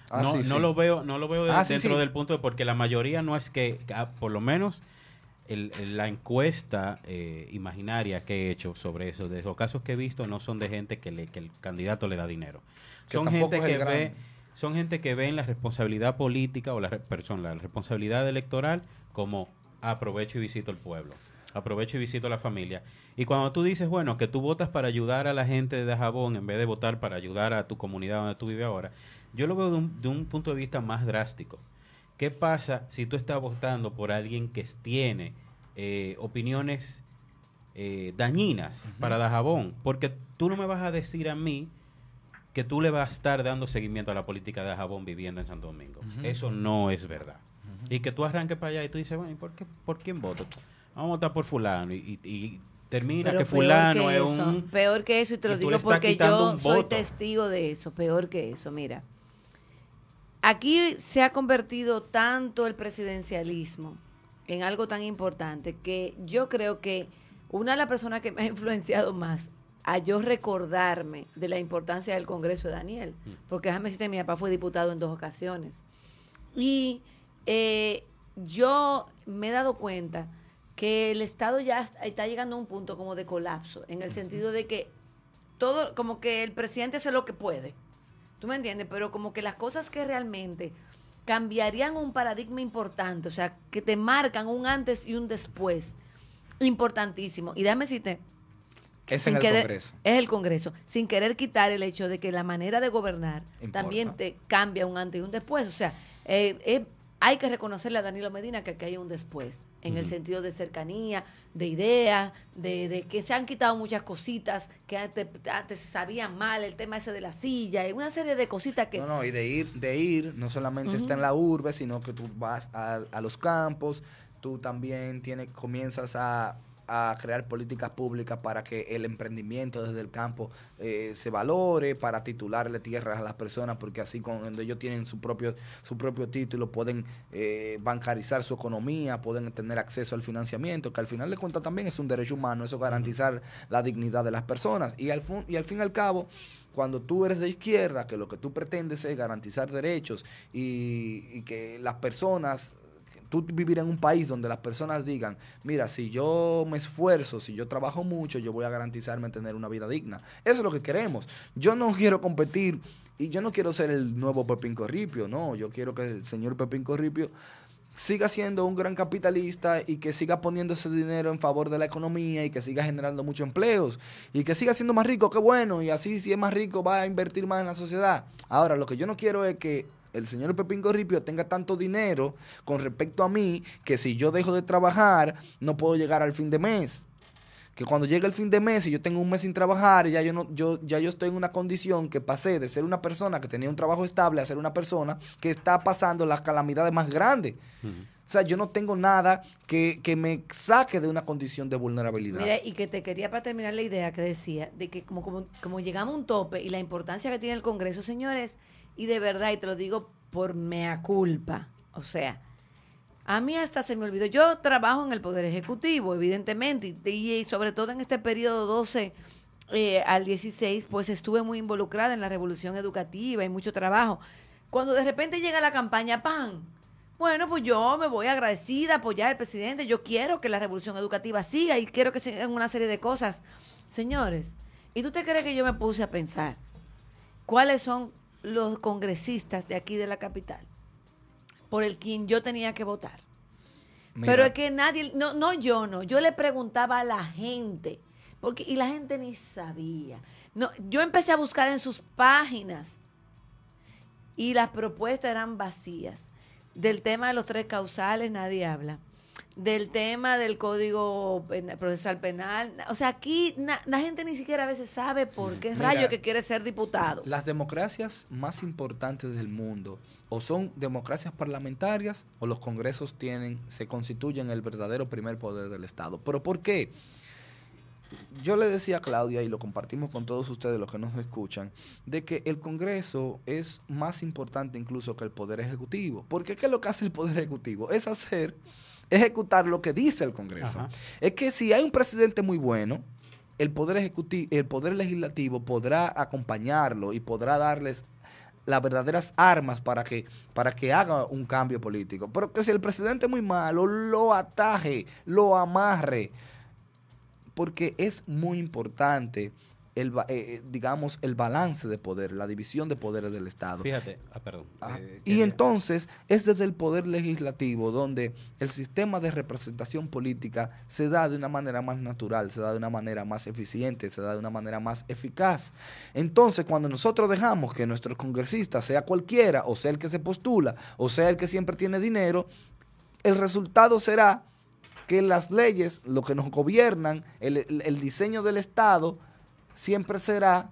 Ah, no, no lo veo, no lo veo ah, dentro del punto de porque la mayoría no es que, ah, por lo menos la encuesta eh, imaginaria que he hecho sobre eso, de los casos que he visto, no son de gente que, le, que el candidato le da dinero. son gente que ve, son gente que ve en la responsabilidad política o la, la responsabilidad electoral como aprovecho y visito el pueblo, aprovecho y visito a la familia. Y cuando tú dices, bueno, que tú votas para ayudar a la gente de Dajabón en vez de votar para ayudar a tu comunidad donde tú vives ahora, yo lo veo de un, de un punto de vista más drástico. ¿Qué pasa si tú estás votando por alguien que tiene eh, opiniones eh, dañinas para Dajabón? Porque tú no me vas a decir a mí que tú le vas a estar dando seguimiento a la política de Dajabón viviendo en Santo Domingo. Eso no es verdad. Y que tú arranques para allá y tú dices, bueno, ¿y por, qué, por quién voto? Vamos a votar por fulano. Y, termina que fulano es un... Peor que eso, y te lo digo porque yo soy testigo de eso. Peor que eso, mira aquí se ha convertido tanto el presidencialismo en algo tan importante que yo creo que una de las personas que me ha influenciado más a yo recordarme de la importancia del Congreso de Daniel, mm. porque déjame decirte, mi papá fue diputado en dos ocasiones. Y eh, yo me he dado cuenta que el Estado ya está llegando a un punto como de colapso, en el sentido de que todo, como que el presidente hace lo que puede ¿Tú me entiendes? Pero como que las cosas que realmente cambiarían un paradigma importante, o sea, que te marcan un antes y un después, importantísimo. Y déjame decirte... Es en el Congreso. Es el Congreso. Sin querer quitar el hecho de que la manera de gobernar también te cambia un antes y un después. O sea, eh, hay que reconocerle a Danilo Medina que aquí hay un después en el sentido de cercanía, de ideas, de, que se han quitado muchas cositas que antes, antes se sabían mal, el tema ese de la silla, y una serie de cositas que... No, no, y de ir, de ir, no solamente está en la urbe, sino que tú vas a, a los campos, tú también tienes, comienzas a a crear políticas públicas para que el emprendimiento desde el campo eh, se valore, para titularle tierras a las personas, porque así cuando ellos tienen su propio, su propio título pueden eh, bancarizar su economía, pueden tener acceso al financiamiento, que al final de cuentas también es un derecho humano, eso garantizar la dignidad de las personas. Y al, y al fin y al cabo, cuando tú eres de izquierda, que lo que tú pretendes es garantizar derechos y, y que las personas tú vivir en un país donde las personas digan, mira, si yo me esfuerzo, si yo trabajo mucho, yo voy a garantizarme tener una vida digna. Eso es lo que queremos. Yo no quiero competir y yo no quiero ser el nuevo Pepín Corripio, no, yo quiero que el señor Pepín Corripio siga siendo un gran capitalista y que siga poniendo ese dinero en favor de la economía y que siga generando muchos empleos y que siga siendo más rico, qué bueno, y así si es más rico va a invertir más en la sociedad. Ahora, lo que yo no quiero es que el señor Pepín Corripio tenga tanto dinero con respecto a mí que si yo dejo de trabajar no puedo llegar al fin de mes. que cuando llegue el fin de mes y yo tengo un mes sin trabajar, ya yo no, yo, ya yo estoy en una condición que pasé de ser una persona que tenía un trabajo estable a ser una persona que está pasando las calamidades más grandes. O sea, yo no tengo nada que, que, me saque de una condición de vulnerabilidad. Mira, y que te quería para terminar la idea que decía, de que como, como, como llegamos a un tope y la importancia que tiene el Congreso, señores, y de verdad, y te lo digo por mea culpa, o sea, a mí hasta se me olvidó. Yo trabajo en el Poder Ejecutivo, evidentemente, y, sobre todo en este periodo 12 eh, al 16, pues estuve muy involucrada en la revolución educativa y mucho trabajo. Cuando de repente llega la campaña PAN, bueno, pues yo me voy agradecida a apoyar al presidente. Yo quiero que la revolución educativa siga y quiero que sigan una serie de cosas. Señores, ¿y tú te crees que yo me puse a pensar cuáles son los congresistas de aquí de la capital? por el quien yo tenía que votar. Pero es que nadie, no, no yo no, yo le preguntaba a la gente, porque, y la gente ni sabía. No, yo empecé a buscar en sus páginas y las propuestas eran vacías. Del tema de los tres causales nadie habla del tema del código procesal penal. O sea, aquí la gente ni siquiera a veces sabe por qué rayo que quiere ser diputado. Las democracias más importantes del mundo o son democracias parlamentarias o los congresos tienen, se constituyen el verdadero primer poder del Estado. ¿Pero por qué? Yo le decía a Claudia, y lo compartimos con todos ustedes los que nos escuchan, de que el Congreso es más importante incluso que el Poder Ejecutivo. Porque ¿qué es lo que hace el Poder Ejecutivo? Es hacer ejecutar lo que dice el Congreso. Es que si hay un presidente muy bueno, el poder ejecutivo, el poder legislativo podrá acompañarlo y podrá darles las verdaderas armas para que, para que haga un cambio político. Pero que si el presidente es muy malo, lo ataje, lo amarre. Porque es muy importante el, eh, eh, digamos, el balance de poder, la división de poderes del Estado. Fíjate, ah, perdón. Ah, eh, y entonces es desde el poder legislativo donde el sistema de representación política se da de una manera más natural, se da de una manera más eficiente, se da de una manera más eficaz. Entonces, cuando nosotros dejamos que nuestro congresista sea cualquiera, o sea el que se postula, o sea el que siempre tiene dinero, el resultado será que las leyes, lo que nos gobiernan, el, el diseño del Estado, siempre será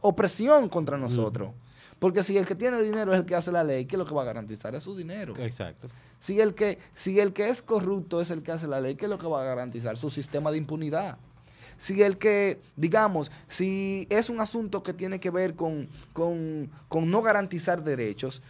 opresión contra nosotros. Porque si el que tiene dinero es el que hace la ley, ¿qué es lo que va a garantizar? Es su dinero. Exacto. Si el que, si el que es corrupto es el que hace la ley, ¿qué es lo que va a garantizar? Su sistema de impunidad. Si el que, digamos, si es un asunto que tiene que ver con, con, con no garantizar derechos,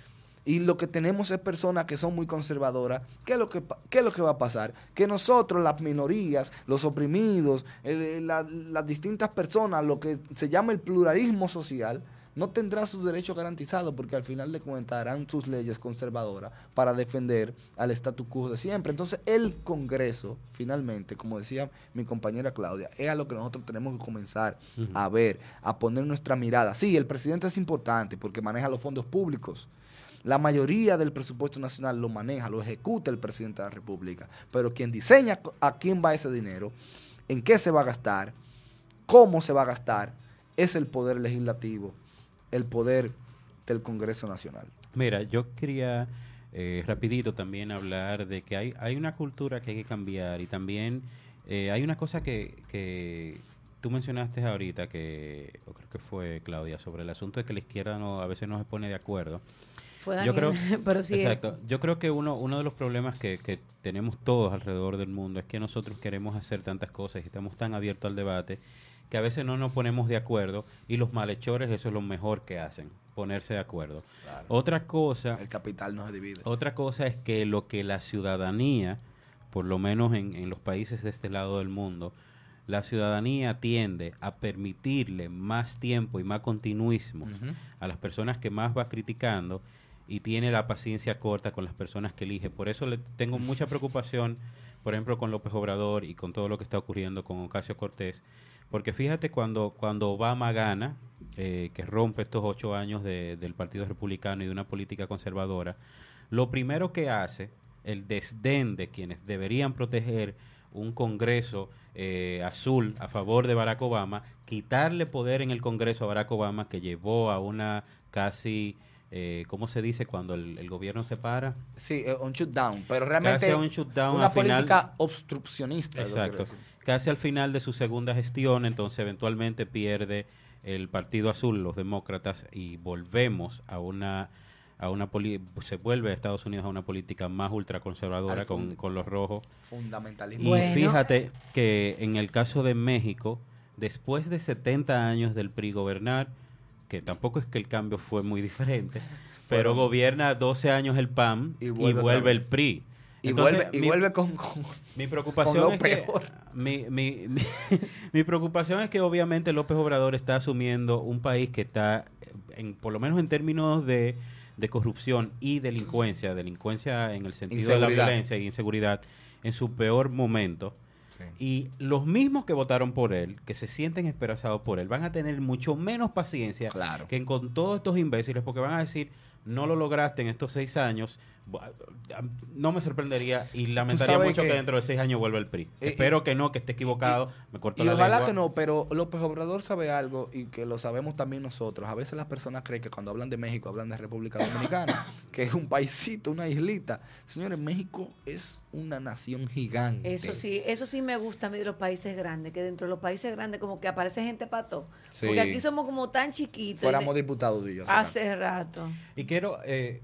y lo que tenemos es personas que son muy conservadoras, ¿qué es lo que, qué es lo que va a pasar? Que nosotros, las minorías, los oprimidos, las distintas personas, lo que se llama el pluralismo social, no tendrá sus derechos garantizados porque al final de cuentas harán sus leyes conservadoras para defender al statu quo de siempre. Entonces el Congreso, finalmente, como decía mi compañera Claudia, es a lo que nosotros tenemos que comenzar a ver, a poner nuestra mirada. Sí, el presidente es importante porque maneja los fondos públicos la mayoría del presupuesto nacional lo maneja, lo ejecuta el presidente de la República. Pero quien diseña a quién va ese dinero, en qué se va a gastar, cómo se va a gastar, es el poder legislativo, el poder del Congreso Nacional. Mira, yo quería eh, rapidito también hablar de que hay, hay una cultura que hay que cambiar y también eh, hay una cosa que, que tú mencionaste ahorita, que creo que fue Claudia, sobre el asunto de que la izquierda no, a veces no se pone de acuerdo yo creo, pero sí. Exacto. Yo creo que uno, uno de los problemas que, que, tenemos todos alrededor del mundo es que nosotros queremos hacer tantas cosas y estamos tan abiertos al debate que a veces no nos ponemos de acuerdo y los malhechores eso es lo mejor que hacen, ponerse de acuerdo. Otra cosa... El capital no se divide. Otra cosa es que lo que la ciudadanía, por lo menos en, en los países de este lado del mundo, la ciudadanía tiende a permitirle más tiempo y más continuismo a las personas que más va criticando y tiene la paciencia corta con las personas que elige. Por eso le tengo mucha preocupación, por ejemplo, con López Obrador y con todo lo que está ocurriendo con Ocasio Cortés. Porque fíjate cuando, cuando Obama gana, eh, que rompe estos ocho años del Partido Republicano y de una política conservadora, lo primero que hace, el desdén de quienes deberían proteger un Congreso eh, azul a favor de Barack Obama, quitarle poder en el Congreso a Barack Obama, que llevó a una casi eh, ¿cómo se dice cuando el, el gobierno se para? Sí, eh, un shutdown, pero realmente un shutdown una al final- política obstruccionista. Exacto. Casi al final de su segunda gestión, entonces eventualmente pierde el Partido Azul, los demócratas, y volvemos a una a una poli- se vuelve Estados Unidos a una política más ultraconservadora con, con los rojos. Fundamentalismo. Y Bueno. fíjate que en el caso de México, después de 70 años del PRI gobernar, que tampoco es que el cambio fue muy diferente, pero gobierna 12 años el PAN Y y vuelve el PRI. y vuelve, y mi- vuelve con, con- mi preocupación lo es que peor. mi, mi, mi, mi preocupación es que obviamente López Obrador está asumiendo un país que está en, por lo menos en términos de, de corrupción y delincuencia, delincuencia en el sentido de la violencia y inseguridad en su peor momento. Y los mismos que votaron por él, que se sienten esperanzados por él, van a tener mucho menos paciencia Claro. que con todos estos imbéciles, porque van a decir, no lo lograste en estos seis años, no me sorprendería y lamentaría mucho que, que- dentro de seis años vuelva el PRI. Eh, Espero que no, que esté equivocado, me corto Y la ojalá lengua. que no, pero López Obrador sabe algo y que lo sabemos también nosotros. A veces las personas creen que cuando hablan de México hablan de República Dominicana, que es un paisito, una islita. Señores, México es una nación gigante. Eso sí, eso sí me gusta a mí de los países grandes, que dentro de los países grandes como que aparece gente pato. Sí. Porque aquí somos como tan chiquitos. Fuéramos diputados y yo. hace rato. Y quiero, eh,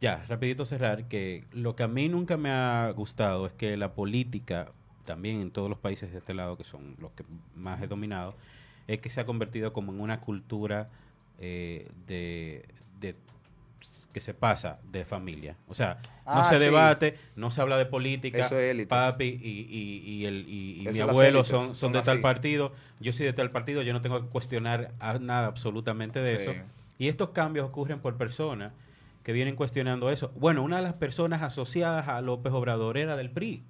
ya, rapidito cerrar, que lo que a mí nunca me ha gustado es que la política, también en todos los países de este lado, que son los que más he dominado, es que se ha convertido como en una cultura eh, de, de- que se pasa de familia. O sea, no Ah, se sí. debate, no se habla de política. Eso es. Papi y, y, y el, y, mi abuelo élites son, son son de tal partido, yo soy de tal partido, yo no tengo que cuestionar a nada absolutamente de Sí. eso. Y estos cambios ocurren por personas que vienen cuestionando eso. Bueno, una de las personas asociadas a López Obrador era del PRI.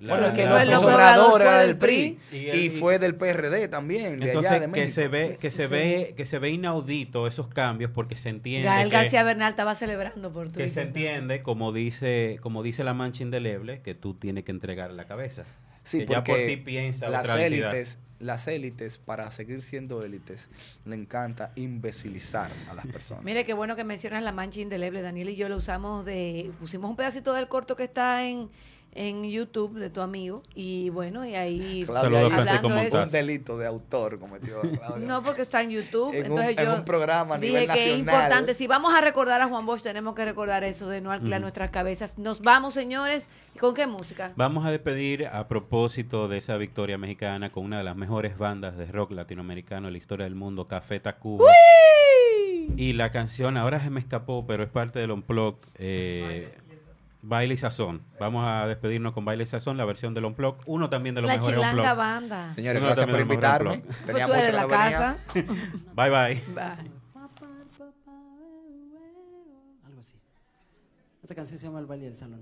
La- Bueno, es que la- López López Obrador era del PRI Y y, él- y- fue del PRD también, de Entonces, allá de que México. se ve que se Sí. ve que se ve inaudito esos cambios porque se entiende Gael que, García Bernal estaba celebrando por que Twitter. se entiende como dice como dice la mancha indeleble que tú tienes que entregar la cabeza. Sí, que ya por porque ti piensa las otra entidad. élites, las élites, para seguir siendo élites, le encanta imbecilizar a las personas. Mire qué bueno que mencionas la mancha indeleble. Daniel y yo lo usamos de. Pusimos un pedacito del corto que está en, en YouTube de tu amigo. Y bueno, y ahí. Claudia hablando de eso. Un delito de autor cometió Claudia. No, porque está en YouTube. En un- entonces en yo un programa a dije nivel que es importante. Si vamos a recordar a Juan Bosch, tenemos que recordar eso de no alquilar nuestras cabezas. Nos vamos, señores. ¿Y con qué música? Vamos a despedir a propósito de esa victoria mexicana con una de las mejores bandas de rock latinoamericano en la historia del mundo, Café Tacuba. Y la canción, ahora se me escapó, pero es parte del Unplug, eh, Baile y Sazón. Vamos a despedirnos con Baile y Sazón, la versión del Unplug. Uno también de los La mejores Unplug. banda. Señores, Uno gracias por invitarme. unplug. Pues Tenía tú eres la casa. Bye bye. Bye. Algo así. Esta canción se llama El baile del salón.